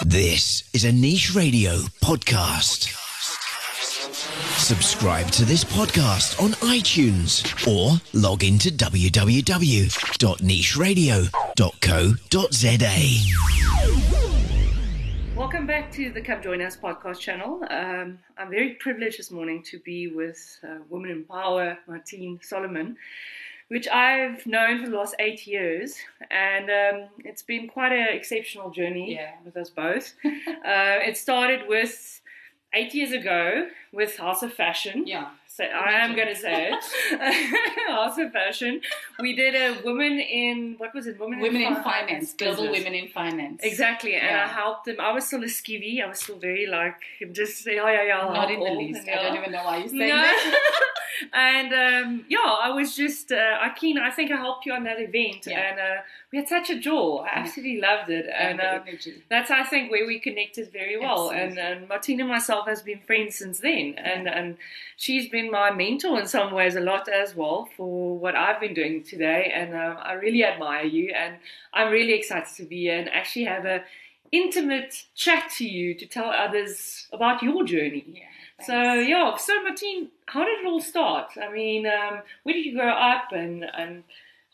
This is a Niche Radio podcast. Subscribe to this podcast on iTunes or log into www.nicheradio.co.za. Welcome back to the Come Join Us podcast channel. Um, I'm very privileged this morning to be with uh, Women in Power, Martine Solomon, which I've known for the last eight years. And um, it's been quite an exceptional journey Yeah. with us both. uh, it started with eight years ago with House of Fashion. Yeah. So I am going to say it. House of Fashion. We did a woman in, what was it? Women, Women in Fi- finance, global women in finance. Exactly, and Yeah. I helped them. I was still a skivvy. I was still very like just say yeah, yeah, yeah. Not in the least. yeah. I don't even know why you're saying No. that. and um, yeah, I was just uh, I keen. I think I helped you on that event, Yeah. and uh, we had such a jaw. I absolutely loved it, and uh, that's I think where we connected very well. And, Absolutely. and Martina and myself has been friends since then, and and she's been my mentor in some ways a lot as well for what I've been doing today. And uh, I really admire you, and I'm really excited to be here and actually have a intimate chat to you to tell others about your journey. So yeah, so Martine, how did it all start? I mean, um, where did you grow up, and and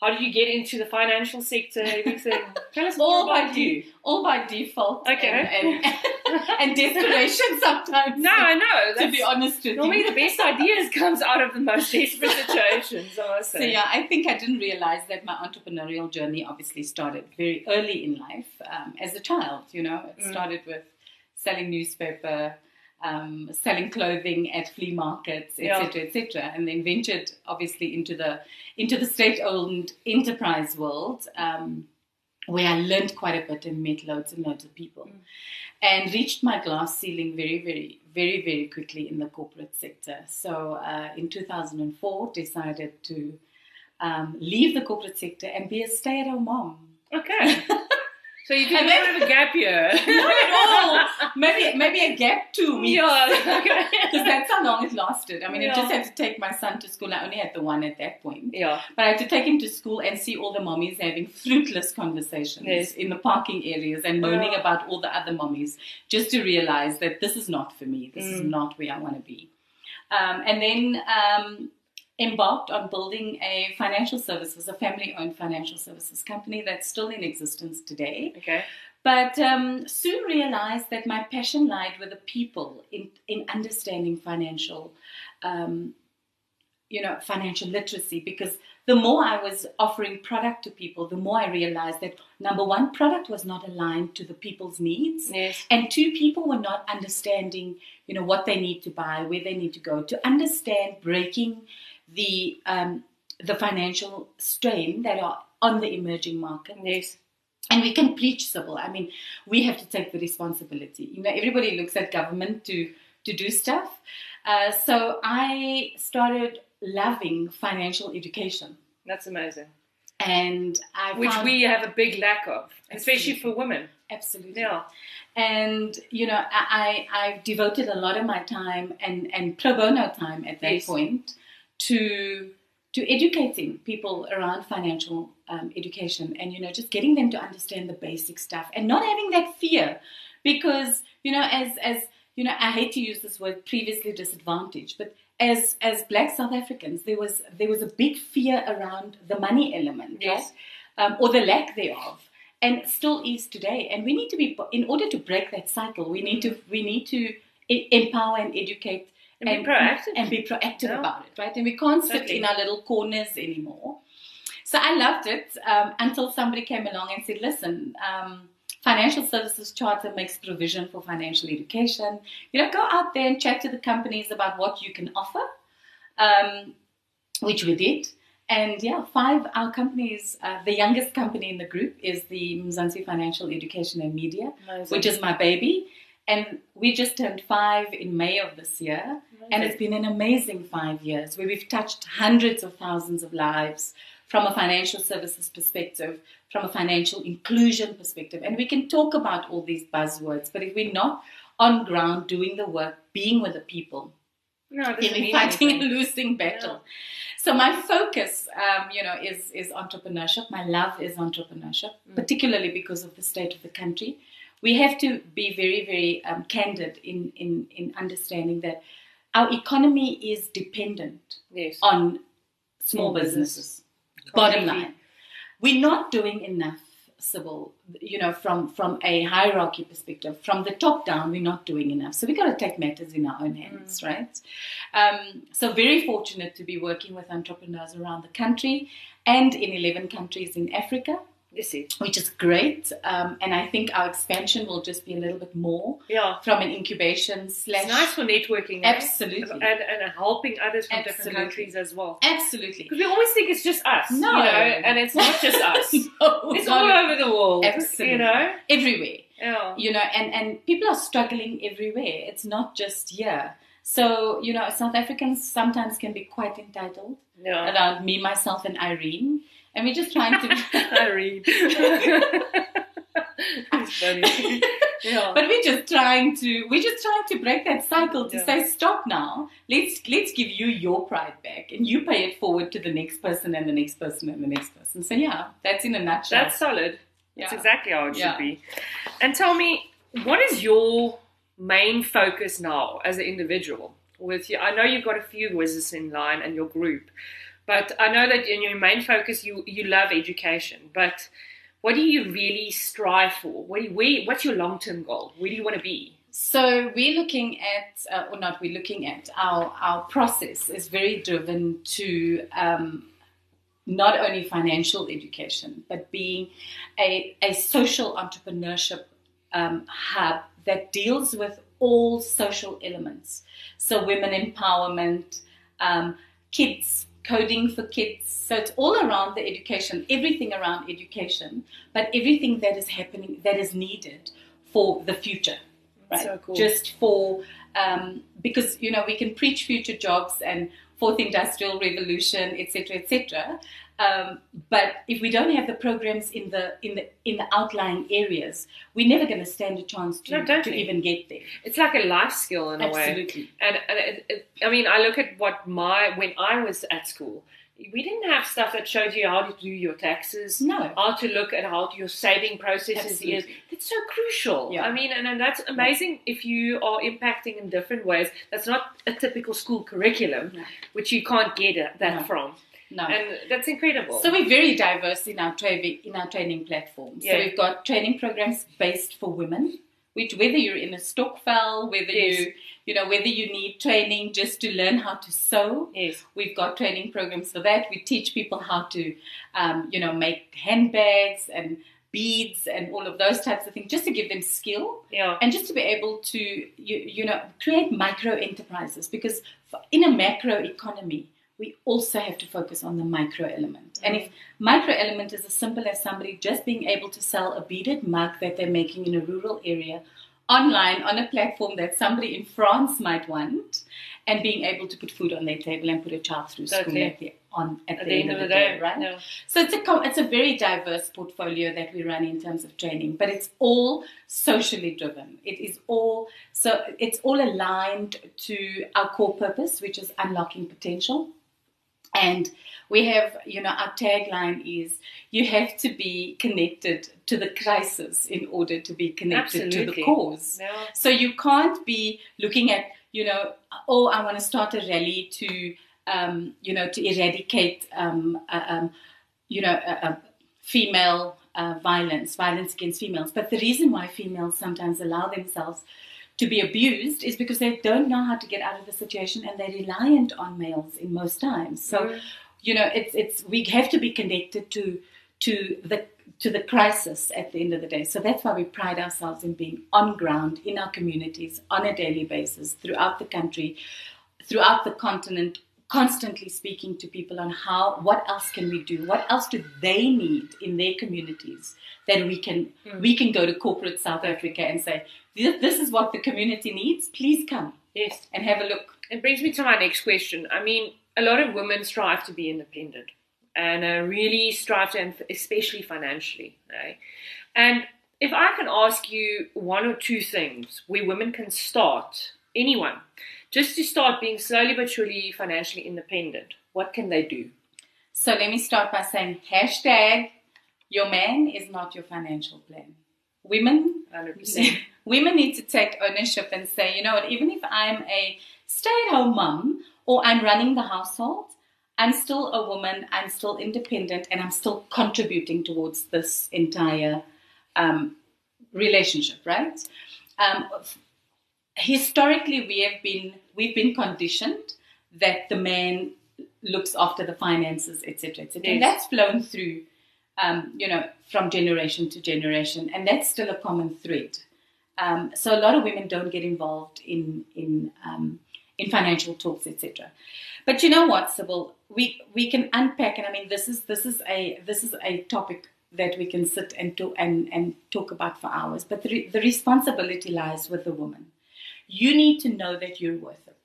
how did you get into the financial sector? Everything. Tell us more all by you. de- all by default. Okay. And, and, and desperation sometimes. No, I know. To be honest with normally you. the best ideas comes out of the most desperate situations. I So yeah, I think I didn't realize that my entrepreneurial journey obviously started very early in life um, as a child. You know, it Mm. started with selling newspaper, um, selling clothing at flea markets, Yeah. etc., etc., and then ventured obviously into the into the state-owned enterprise world. Um, where I learned quite a bit and met loads and loads of people, Mm. and reached my glass ceiling very, very, very, very quickly in the corporate sector. So uh, in 2004, decided to um, leave the corporate sector and be a stay-at-home mom. Okay. So you did And a then- bit of a gap year. Not at all. Maybe maybe a gap two weeks. Yeah. Okay. Because that's how long it lasted. I mean, I just had to take my son to school. I only had the one at that point. Yeah. But I had to take him to school and see all the mommies having fruitless conversations Yes. in the parking areas and moaning Yeah. about all the other mommies just to realize that this is not for me. This is Mm. not where I want to be. Um, and then um, embarked on building a financial services, a family owned financial services company that's still in existence today. Okay. But um, soon realized that my passion lied with the people in, in understanding financial, um, you know, financial literacy. Because the more I was offering product to people, the more I realized that number one, product was not aligned to the people's needs, Yes. and two, people were not understanding, you know, what they need to buy, where they need to go to understand breaking the um, the financial strain that are on the emerging market Yes. and we can preach civil i mean we have to take the responsibility you know everybody looks at government to to do stuff uh, so i started loving financial education That's amazing. and i Which we have a big lack of, especially Absolutely. for women. absolutely Yeah. and you know I, I i've devoted a lot of my time and and pro bono time at that Yes. point to to educating people around financial um, education and you know just getting them to understand the basic stuff and not having that fear because you know as as you know i hate to use this word previously disadvantaged but as as black south africans there was there was a big fear around the money element Yes. right? um, or the lack thereof and still is today and we need to be in order to break that cycle we need to we need to empower and educate And be proactive. and be proactive Yeah. about it right and we can't sit Totally. in our little corners anymore so i loved it um, until somebody came along and said listen um, financial services charter makes provision for financial education you know go out there and chat to the companies about what you can offer um, which we did. And yeah, five our companies. Uh, the youngest company in the group is the Mzansi Financial Education and Media, Amazing. which is my baby. And we just turned five in May of this year, and it's been an amazing five years where we've touched hundreds of thousands of lives from a financial services perspective, from a financial inclusion perspective. And we can talk about all these buzzwords, but if we're not on ground doing the work, being with the people, no, it in fighting a losing battle. So my focus, um, you know, is is entrepreneurship. My love is entrepreneurship, Mm. particularly because of the state of the country. We have to be very, very um, candid in, in, in understanding that our economy is dependent Yes. on Small businesses. businesses. Bottom line, we're not doing enough, Sybil. You know, from from a hierarchy perspective, from the top down, we're not doing enough. So we've got to take matters in our own hands, right? Um, so very fortunate to be working with entrepreneurs around the country and in eleven countries in Africa. Which is great. Um, and I think our expansion will just be a little bit more Yeah. from an incubation slash. It's nice for networking. eh? Absolutely. And, and helping others from different countries as well. Absolutely. Because we always think it's just us. No. You know, and it's not just us. No, It's all over the world. Absolutely. You know? everywhere. Yeah. you know and and people are struggling everywhere it's not just here so you know south africans sometimes can be quite entitled Yeah. around me myself and irene and we're just trying to I read. it's funny. Yeah. but we're just trying to we're just trying to break that cycle to Yeah. say stop now let's let's give you your pride back and you pay it forward to the next person and the next person and the next person so yeah that's in a nutshell That's solid. That's exactly how it Yeah. should be. And tell me, what is your main focus now as an individual? With you, I know you've got a few wizards in line and your group, but I know that in your main focus you you love education. But what do you really strive for? What you, where, what's your long term goal? Where do you want to be? So we're looking at, uh, or not, we're looking at our our process is very driven to um, not only financial education, but being a a social entrepreneurship um, hub that deals with all social elements. So women empowerment, um, kids coding for kids. So it's all around the education, everything around education, but everything that is happening that is needed for the future right? So cool. Just for um, because you know we can preach future jobs and fourth industrial revolution, etc., etc. Um, but if we don't have the programs in the in the in the outlying areas, we're never going to stand a chance to, No, to even get there. It's like a life skill in a way. Absolutely. And, and it, it, I mean, I look at what my when I was at school, we didn't have stuff that showed you how to do your taxes, No. how to look at how your saving processes is. Absolutely. It's so crucial. Yeah. I mean, and, and that's amazing if you are impacting in different ways. That's not a typical school curriculum, No. which you can't get that No. from, No. and that's incredible. So we're very diverse in our training in our training platforms. Yeah. So we've got training programs based for women, which whether you're in a stokvel, whether Yes. you you know whether you need training just to learn how to sew, yes, we've got training programs for that. We teach people how to um, you know make handbags and beads and all of those types of things, just to give them skill yeah, and just to be able to you, you know create micro enterprises because in a macro economy we also have to focus on the micro element and if mm. micro element is as simple as somebody just being able to sell a beaded mug that they're making in a rural area online on a platform that somebody in France might want and being able to put food on their table and put a child through school Totally. at the, on, at at the, end, of the day, right? yeah. So it's a it's a very diverse portfolio that we run in terms of training, but it's all socially driven. It is all so it's all aligned to our core purpose, which is unlocking potential. And we have, you know, our tagline is you have to be connected to the crisis in order to be connected to the cause. Yeah. So you can't be looking at, you know, oh, I want to start a rally to, um, you know, to eradicate, um, uh, um, you know, uh, uh, female uh, violence, violence against females. But the reason why females sometimes allow themselves to be abused is because they don't know how to get out of the situation and they're reliant on males in most times. So, Mm. you know, it's it's we have to be connected to to the to the crisis at the end of the day. So that's why we pride ourselves in being on ground in our communities on a daily basis throughout the country, throughout the continent, constantly speaking to people on how what else can we do? What else do they need in their communities that we can we can go to corporate South Africa and say, this, this is what the community needs. Please come Yes. and have a look. It brings me to my next question. I mean, a lot of women strive to be independent and uh, really strive to, especially financially. Right? And if I can ask you one or two things where women can start, anyone, just to start being slowly but surely financially independent, what can they do? So let me start by saying hashtag your man is not your financial plan. women 100%. women need to take ownership and say, you know what, even if I'm a stay at home mom or I'm running the household, I'm still a woman, I'm still independent, and I'm still contributing towards this entire um, relationship, right? Um, historically, we have been we've been conditioned that the man looks after the finances, etc., etc., and Yes. that's flown through, um, you know, from generation to generation, and that's still a common thread. Um, so a lot of women don't get involved in in um, in financial talks, etc. But you know what, Sybil, we we can unpack, and I mean, this is this is a this is a topic that we can sit and talk and, and talk about for hours. But the, re- the responsibility lies with the woman. You need to know that you're worth it.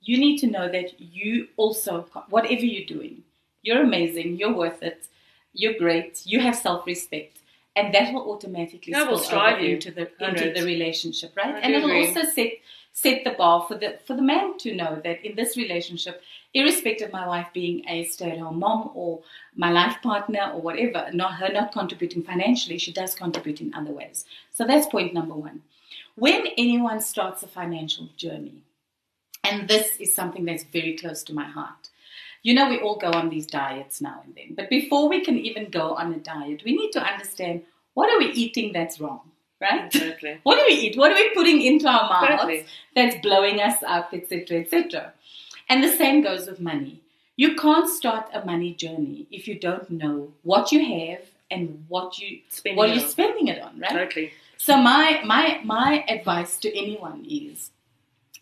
You need to know that you also, whatever you're doing, you're amazing, you're worth it, you're great, you have self-respect, and that will automatically That will over you. into the into the relationship, right? I and it'll agree. also set set the bar for the for the man to know that in this relationship, irrespective of my wife being a stay-at-home mom or my life partner or whatever, not her not contributing financially, she does contribute in other ways. So that's point number one. When anyone starts a financial journey, and this is something that's very close to my heart. You know, we all go on these diets now and then, but before we can even go on a diet, we need to understand what are we eating that's wrong, right? Exactly. What do we eat? What are we putting into our mouths Totally. that's blowing us up, etc., etc.? And the same goes with money. You can't start a money journey if you don't know what you have and what you spending what you're on. spending it on, right? Totally. So my my my advice to anyone is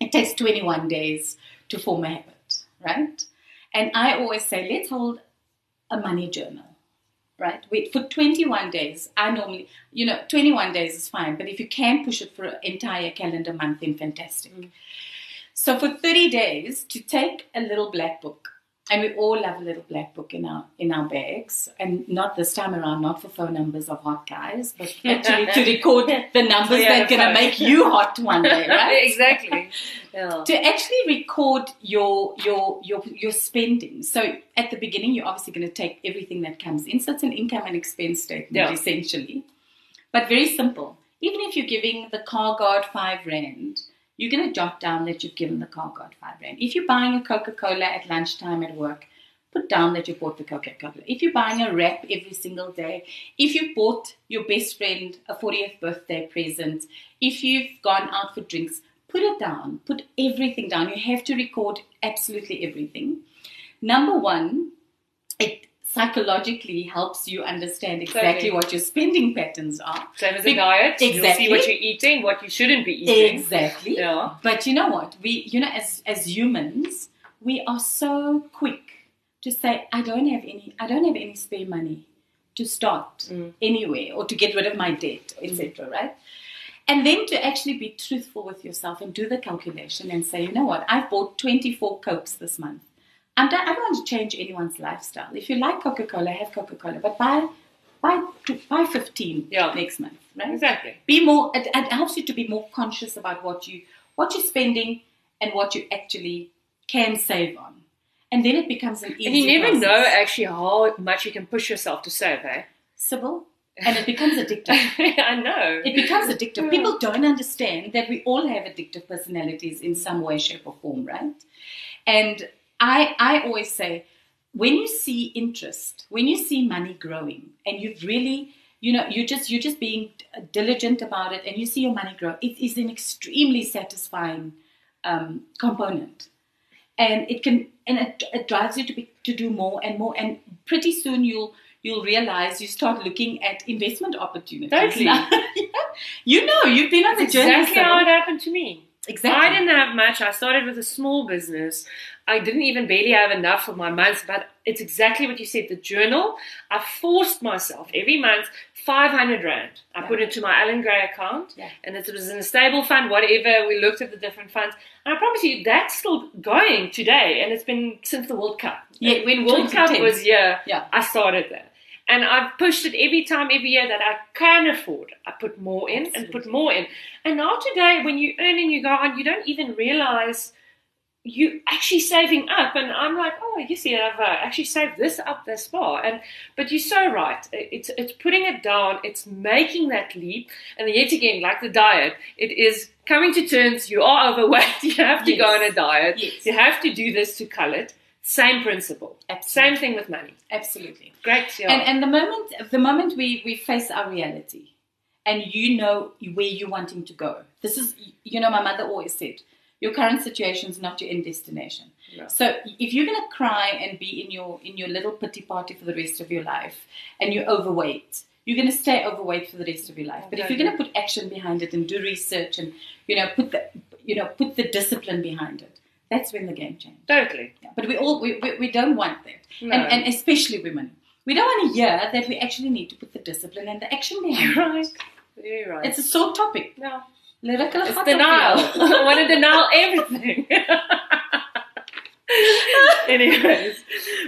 it takes 21 days to form a habit, right? And I always say let's hold a money journal. Right? Wait for 21 days. I normally, you know, 21 days is fine, but if you can push it for an entire calendar month, then fantastic. Mm. So for 30 days to take a little black book, and we all have a little black book in our in our bags, and not this time around, not for phone numbers of hot guys, but actually to record the numbers Yeah, that are gonna make you hot one day, right? exactly. Yeah. to actually record your your your your spending. So at the beginning, you're obviously going to take everything that comes in. So it's an income and expense statement Yeah. essentially, but very simple. Even if you're giving the car guard five rand, you're going to jot down that you've given the car guard five rand. If you're buying a Coca Cola at lunchtime at work. Put down that you bought the Coca Cola. If you're buying a wrap every single day, if you bought your best friend a 40th birthday present, if you've gone out for drinks, put it down. Put everything down. You have to record absolutely everything. Number one, it psychologically helps you understand exactly Totally. what your spending patterns are. Same as a diet. You'll exactly. see what you're eating, what you shouldn't be eating. Exactly. Yeah. But you know what? We, you know, as as humans, we are so quick to say, "I don't have any, I don't have any spare money to start Mm. anywhere or to get rid of my debt, etc." Right? And then to actually be truthful with yourself and do the calculation and say, "You know what? I've bought 24 cokes this month. I'm I don't want to change anyone's lifestyle. If you like Coca Cola, have Coca Cola, but buy buy buy 15 Yeah. next month, right? Exactly. be more it, it helps you to be more conscious about what you what you're spending and what you actually can save on and then it becomes an easy And you never process. know actually how much you can push yourself to save, eh? Sybil, and it becomes addictive I know. it becomes addictive people don't understand that we all have addictive personalities in some way shape or form right and i i always say when you see interest when you see money growing and you've really you know you're just you're just being diligent about it and you see your money grow it is an extremely satisfying um, component. And it can and it, it drives you to be to do more and more. And pretty soon you'll you'll realize you start looking at investment opportunities. Totally. you know you've been on the journey exactly how it happened to me. Exactly I didn't have much. I started with a small business. I didn't even barely have enough for my months, but it's exactly what you said. The journal, I forced myself every month 500 Rand. I Yeah. put it to my Allan Gray account, Yeah. and it was in a stable fund, whatever. We looked at the different funds. And I promise you, that's still going today, and it's been since the World Cup. Yeah, when World Cup was here, Yeah. I started that. And I've pushed it every time, every year that I can afford. I put more in and put more in. And now today, when you earn and you go on, you don't even realize you actually saving up. And i'm like oh you see i've uh, actually saved this up this far. And but you're so right. It's it's putting it down. It's making that leap. And yet again like the diet it is coming to terms. You are overweight. You have to Yes. go on a diet. Yes. you have to do this to cull it same principle Absolutely. same thing with money Absolutely. great yeah. And and the moment the moment we we face our reality, and you know where you're wanting to go. This is you know my mother always said, your current situation is not your end destination. No. So if you're gonna cry and be in your in your little pity party for the rest of your life, and you're overweight. You're going to stay overweight for the rest of your life. But if you're going to put action behind it and do research and you know put the you know put the discipline behind it, that's when the game changes. totally Yeah, But we all we, we, we don't want that, No. and, and especially women. We don't want to hear that we actually need to put the discipline and the action behind it. right very right It's a sore topic. no It's denial. I want to deny everything. Anyways,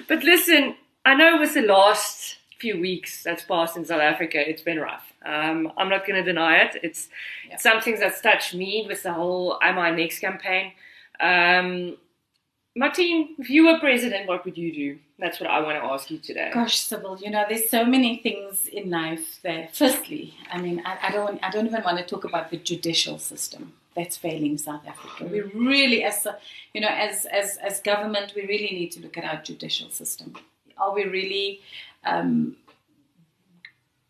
but listen, I know with the last few weeks that's passed in South Africa, it's been rough. Um, I'm not going to deny it. It's Yeah. some things that's touched me with the whole "Am I Next" campaign. Um, Martine, if you were president, what would you do? That's what I want to ask you today. Gosh, Sybil, you know, there's so many things in life that. Firstly, I mean, I, I don't, I don't even want to talk about the judicial system that's failing South Africa. We really, as you know, as as as government, we really need to look at our judicial system. Are we really um,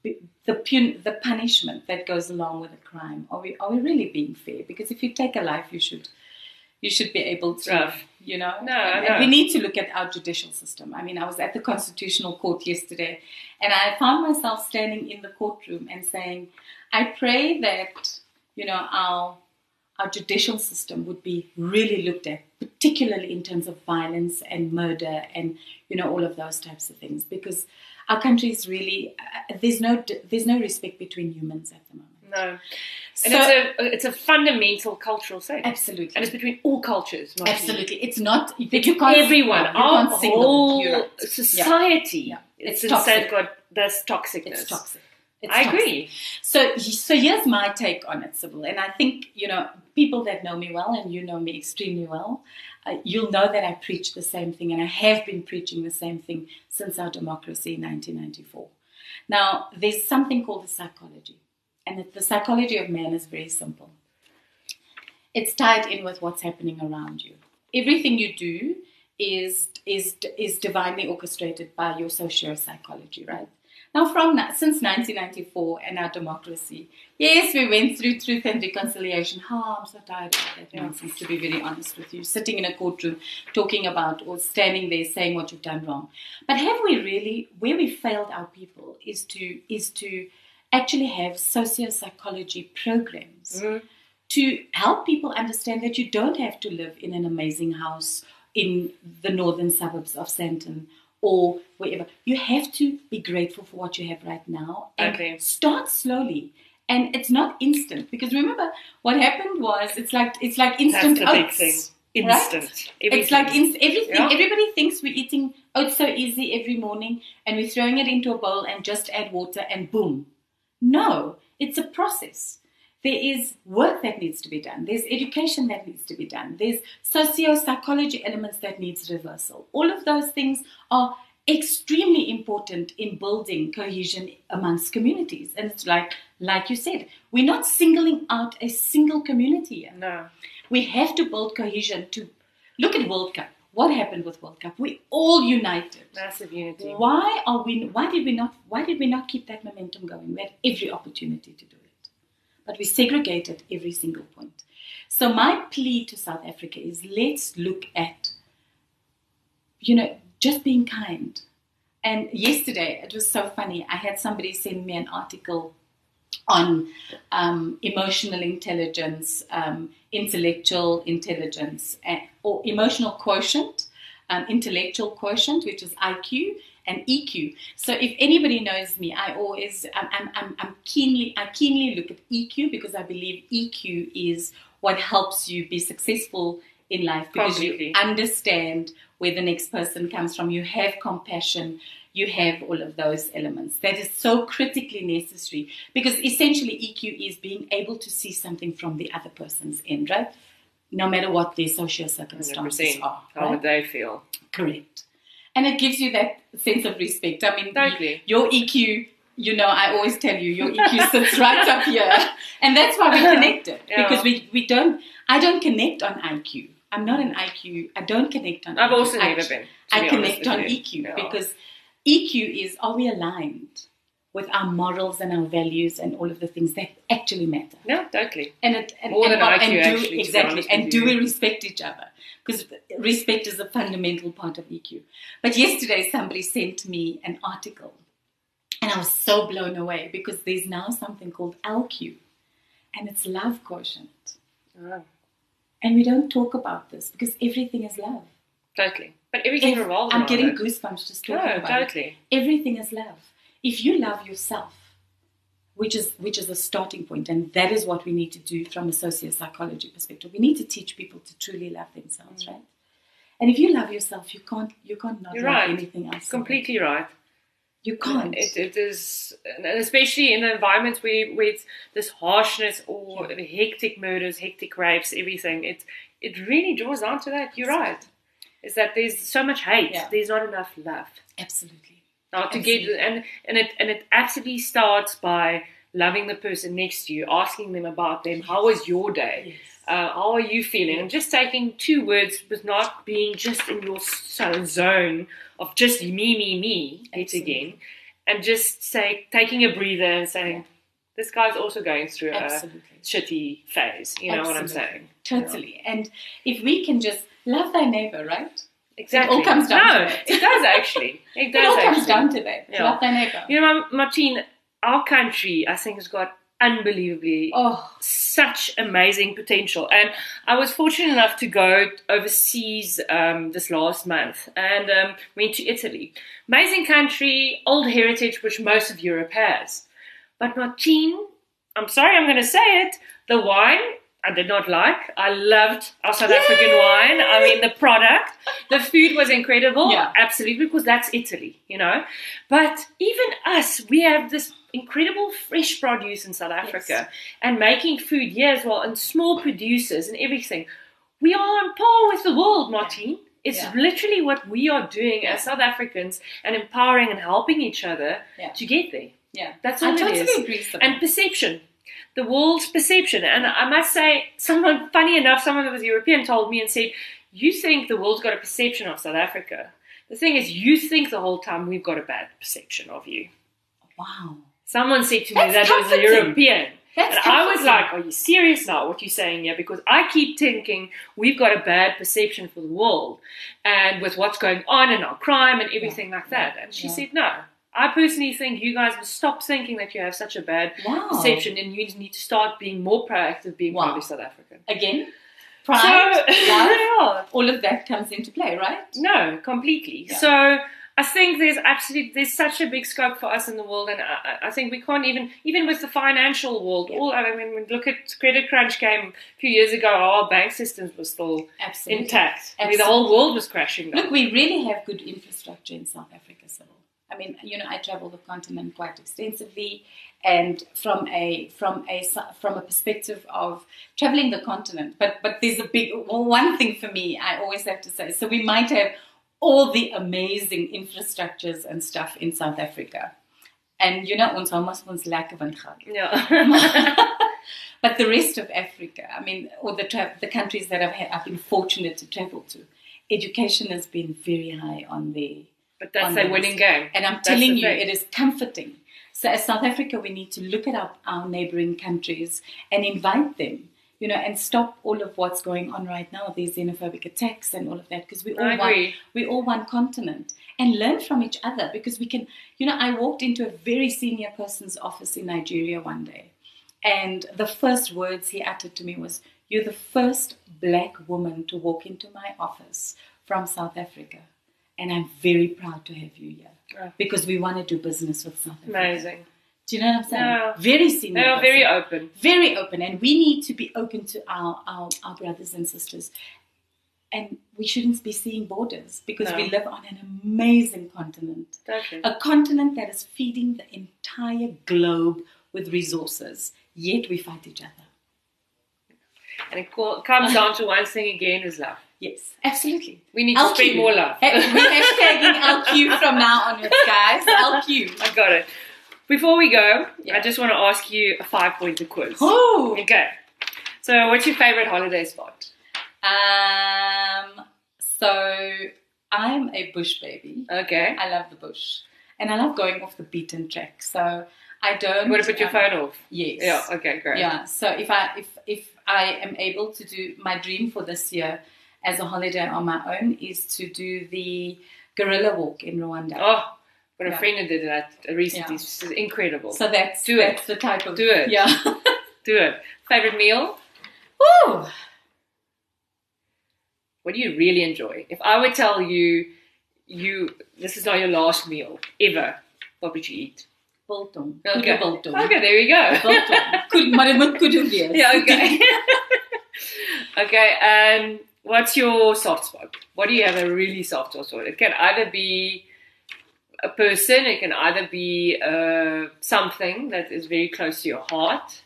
the pun- the punishment that goes along with a crime? Are we are we really being fair? Because if you take a life, you should you should be able to, Rough. you know. No, and, no. we need to look at our judicial system. I mean, I was at the Constitutional Court yesterday, and I found myself standing in the courtroom and saying, "I pray that you know our our judicial system would be really looked at, particularly in terms of violence and murder and you know all of those types of things, because our country is really uh, there's no there's no respect between humans at the moment. No, and So- it's a it's a fundamental cultural thing, Absolutely, and it's between all cultures. Not absolutely. It's not you It's can't- everyone, you our whole right. society. Yeah. It's, It's insane. toxic. God, that's toxicness. It's toxic. It's I toxic. agree. So, so here's my take on it, Sybil. And I think you know people that know me well, and you know me extremely well. Uh, you'll know that I preach the same thing, and I have been preaching the same thing since our democracy in 1994. Now, there's something called the psychology, and the psychology of man is very simple. It's tied in with what's happening around you. Everything you do is is is divinely orchestrated by your socio-psychology, right? Now, from since 1994 and our democracy, yes, we went through truth and reconciliation. Oh, I'm so tired of that nonsense, to be very honest with you. Sitting in a courtroom talking about or standing there saying what you've done wrong. But have we really, where we failed our people is to is to actually have socio-psychology programs mm-hmm. to help people understand that you don't have to live in an amazing house in the northern suburbs of Sandton or wherever. You have to be grateful for what you have right now and Okay. start slowly. And it's not instant because remember what happened was it's like it's like instant That's the big oats. thing. right? Instant. It's like Everything. inst- everything. Yeah. Everybody thinks we're eating oats so easy every morning, and we're throwing it into a bowl and just add water and boom. No, it's a process. There is work that needs to be done. There's education that needs to be done. There's socio-psychology elements that needs reversal. All of those things are extremely important in building cohesion amongst communities. And it's like, like you said, we're not singling out a single community here. no. We have to build cohesion to look at World Cup. What happened with World Cup? We all united. Massive unity. Why are we? Why did we not? Why did we not keep that momentum going? We had every opportunity to do it, but we segregated every single point. So my plea to South Africa is: let's look at, you know, just being kind. And yesterday it was so funny. I had somebody send me an article on um, emotional intelligence, um, intellectual intelligence, or emotional quotient, um, intellectual quotient, which is IQ, and EQ. So if anybody knows me, I always I'm, I'm, I'm, I'm keenly I keenly look at EQ because I believe EQ is what helps you be successful in life because Completely. you understand where the next person comes from. You have compassion. You have all of those elements. That is so critically necessary because essentially EQ is being able to see something from the other person's end, right? no matter what their social circumstances 100%. are. How right? would they feel? Correct. And it gives you that sense of respect. I mean, Totally. your EQ, you know, I always tell you, your EQ sits right up here. And that's why we connected. Yeah. Because we, we don't, I don't connect on IQ. I'm not an IQ. I don't connect on I've IQ. also I- never been. I be connect on. EQ because EQ is are we aligned with our morals and our values and all of the things that actually matter? No, totally. And it and, More and, than IQ, and do, actually, exactly. And do we respect each other? Because respect is a fundamental part of EQ. But yesterday somebody sent me an article and I was so blown away because there's now something called LQ and it's love quotient. Oh, And we don't talk about this because everything is love. totally. But everything Ev- revolves I'm getting it. goosebumps just No, talking about it. Everything is love. If you love yourself, which is which is a starting point, and that is what we need to do from a sociopsychology perspective. We need to teach people to truly love themselves, mm. right? And if you love yourself, you can't you can't not You're love right. anything else. Completely right. You can't. It, it is, and especially in environments where, where it's this harshness or the hectic murders, hectic rapes, everything. It it really draws down to that. You're right. Is that there's so much hate. Yeah. There's not enough love. Absolutely. Not to get Absolutely. and and it and it absolutely starts by loving the person next to you, asking them about them. How was your day? Yes. Uh, how are you feeling? And just taking two words with not being just in your zone of just me, me, me, yet again, and just say taking a breather and saying, "This guy's also going through Absolutely. a shitty phase." You know what I'm saying? Totally. And if we can just love thy neighbor, right? Exactly. all comes down no, to it. it does actually. It It does all actually. comes down to that. Yeah. Love thy neighbor. You know, Martine, our country, I think, has got unbelievably Oh, such amazing potential. And I was fortunate enough to go overseas um, this last month and um, went to Italy. Amazing country, old heritage, which most of Europe has. But Martine, I'm sorry, I'm going to say it. The wine I did not like. I loved our South African wine. I mean, the product, the food was incredible. Yeah. Absolutely, because that's Italy, you know. But even us, we have this incredible fresh produce in South Africa and making food here as well, and small producers and everything. We are on par with the world, Martine. It's Yeah. literally what we are doing as South Africans and empowering and helping each other Yeah. to get there. yeah. That's all I it totally is. agree. And perception. The world's perception. And I must say, someone, funny enough, someone that was European told me and said, You think the world's got a perception of South Africa. The thing is, you think the whole time we've got a bad perception of you. wow. Someone said to me That's that it was a. European. That's and I was like, Are you serious now, what you're saying here? Because I keep thinking we've got a bad perception for the world and with what's going on and our crime and everything like that. And she yeah. said, No. I personally think you guys must stop thinking that you have such a bad Wow. perception and you need to start being more proactive being Wow. proudly South African. Again, pride, so, love, yeah. all of that comes into play, right? No, completely. Yeah. So I think there's absolutely there's such a big scope for us in the world, and I, I think we can't even even with the financial world. All I mean, when look at credit crunch came a few years ago, our bank systems were still Absolutely. intact. I mean, the whole world was crashing down. Look, we really have good infrastructure in South Africa, Sybil. I mean, you know, I travel the continent quite extensively, and from a from a from a perspective of traveling the continent, but but there's a big well, one thing for me. I always have to say. So we might have all the amazing infrastructures and stuff in South Africa, and you know, ons almost ons lekker van. But the rest of Africa, I mean, or the tra- the countries that I've, had, I've been fortunate to travel to, education has been very high on there. But that's the winning game. And I'm That's telling you, it is comforting. So as South Africa, we need to look at our, our neighboring countries and invite them, you know, and stop all of what's going on right now, these xenophobic attacks and all of that, because we all I one, we all one continent and learn from each other because we can, you know, I walked into a very senior person's office in Nigeria one day and the first words he uttered to me was, You're the first black woman to walk into my office from South Africa. And I'm very proud to have you here Yeah. because we want to do business with South Africa. Amazing. Do you know what I'm saying? Yeah. Very senior. They are very open. Very open. And we need to be open to our, our, our brothers and sisters. And we shouldn't be seeing borders because No. we live on an amazing continent a continent that is feeding the entire globe with resources, yet we fight each other. And it comes down to one thing again is love. Yes, absolutely. We need to spread more love. We're hashtagging LQ from now onwards, guys. LQ. I got it. Before we go, Yeah. I just want to ask you a five pointer quiz. Oh. Okay. So, what's your favorite holiday spot? Um. So I'm a bush baby. Okay. I love the bush, and I love going off the beaten track. So I don't. You want to put your um, phone off? Yes. Yeah. Okay. Great. Yeah. So if I if if I am able to do my dream for this year as a holiday on my own is to do the gorilla walk in Rwanda. Oh, got a Yeah. friend did that recently. Yeah. It's incredible. So that's Do it. the type of Do it. Yeah. Do it. Favorite meal? Woo! What do you really enjoy? If I would tell you, you this is not your last meal ever, what would you eat? Biltong. Okay. Biltong. Okay, there we go. Biltong. Kud- maar dit moet kudu wees. yeah, okay. okay, and what's your soft spot? What do you have a really soft spot for? It can either be a person, it can either be uh, something that is very close to your heart.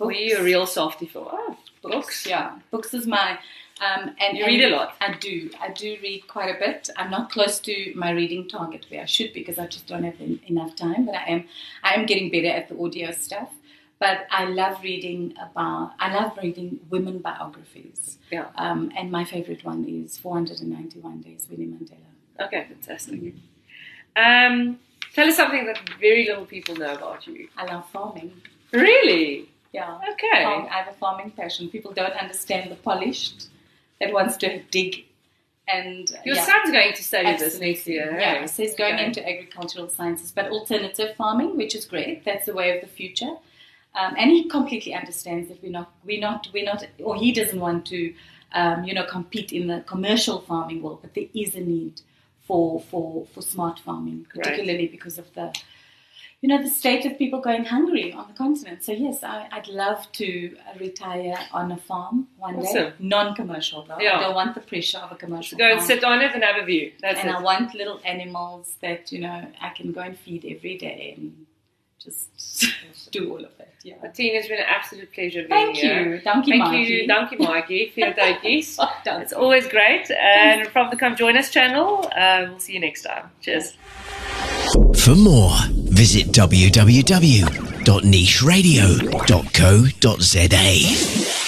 Are you a real softie for? Oh, books. Yeah, books is my. Um, and You and read a lot. I do. I do read quite a bit. I'm not close to my reading target where I should because I just don't have en- enough time. But I am. I am getting better at the audio stuff. But I love reading about. I love reading women biographies. Yeah. Um, and my favorite one is 491 Days, Winnie Mandela. Okay, fantastic. Um, tell us something that very little people know about you. I love farming. Really? Yeah. Okay. Farm- I have a farming passion. People don't understand the polished that wants to dig. And Your yeah. son's going to study this Absolutely. next year. Yeah, so he's going Okay. into agricultural sciences, but alternative farming, which is great. That's the way of the future. Um, and he completely understands that we're not, we're not, we're not, or he doesn't want to, um, you know, compete in the commercial farming world. But there is a need for for for smart farming, Right. particularly because of the, you know, the state of people going hungry on the continent. So yes, I, I'd love to retire on a farm one day, non-commercial though. Yeah. I don't want the pressure of a commercial. Go and sit on it and have a view. That's and it. I want little animals that you know I can go and feed every day and just do all of it. Yeah. Martine, it's been an absolute pleasure being Thank here. you. Thank you, Thank Mikey. you, thank you, Mikey. Veel dankies. Dank It's always great. And from the Come Join Us channel, um, we'll see you next time. Cheers. For more, visit www.nicheradio.co.za.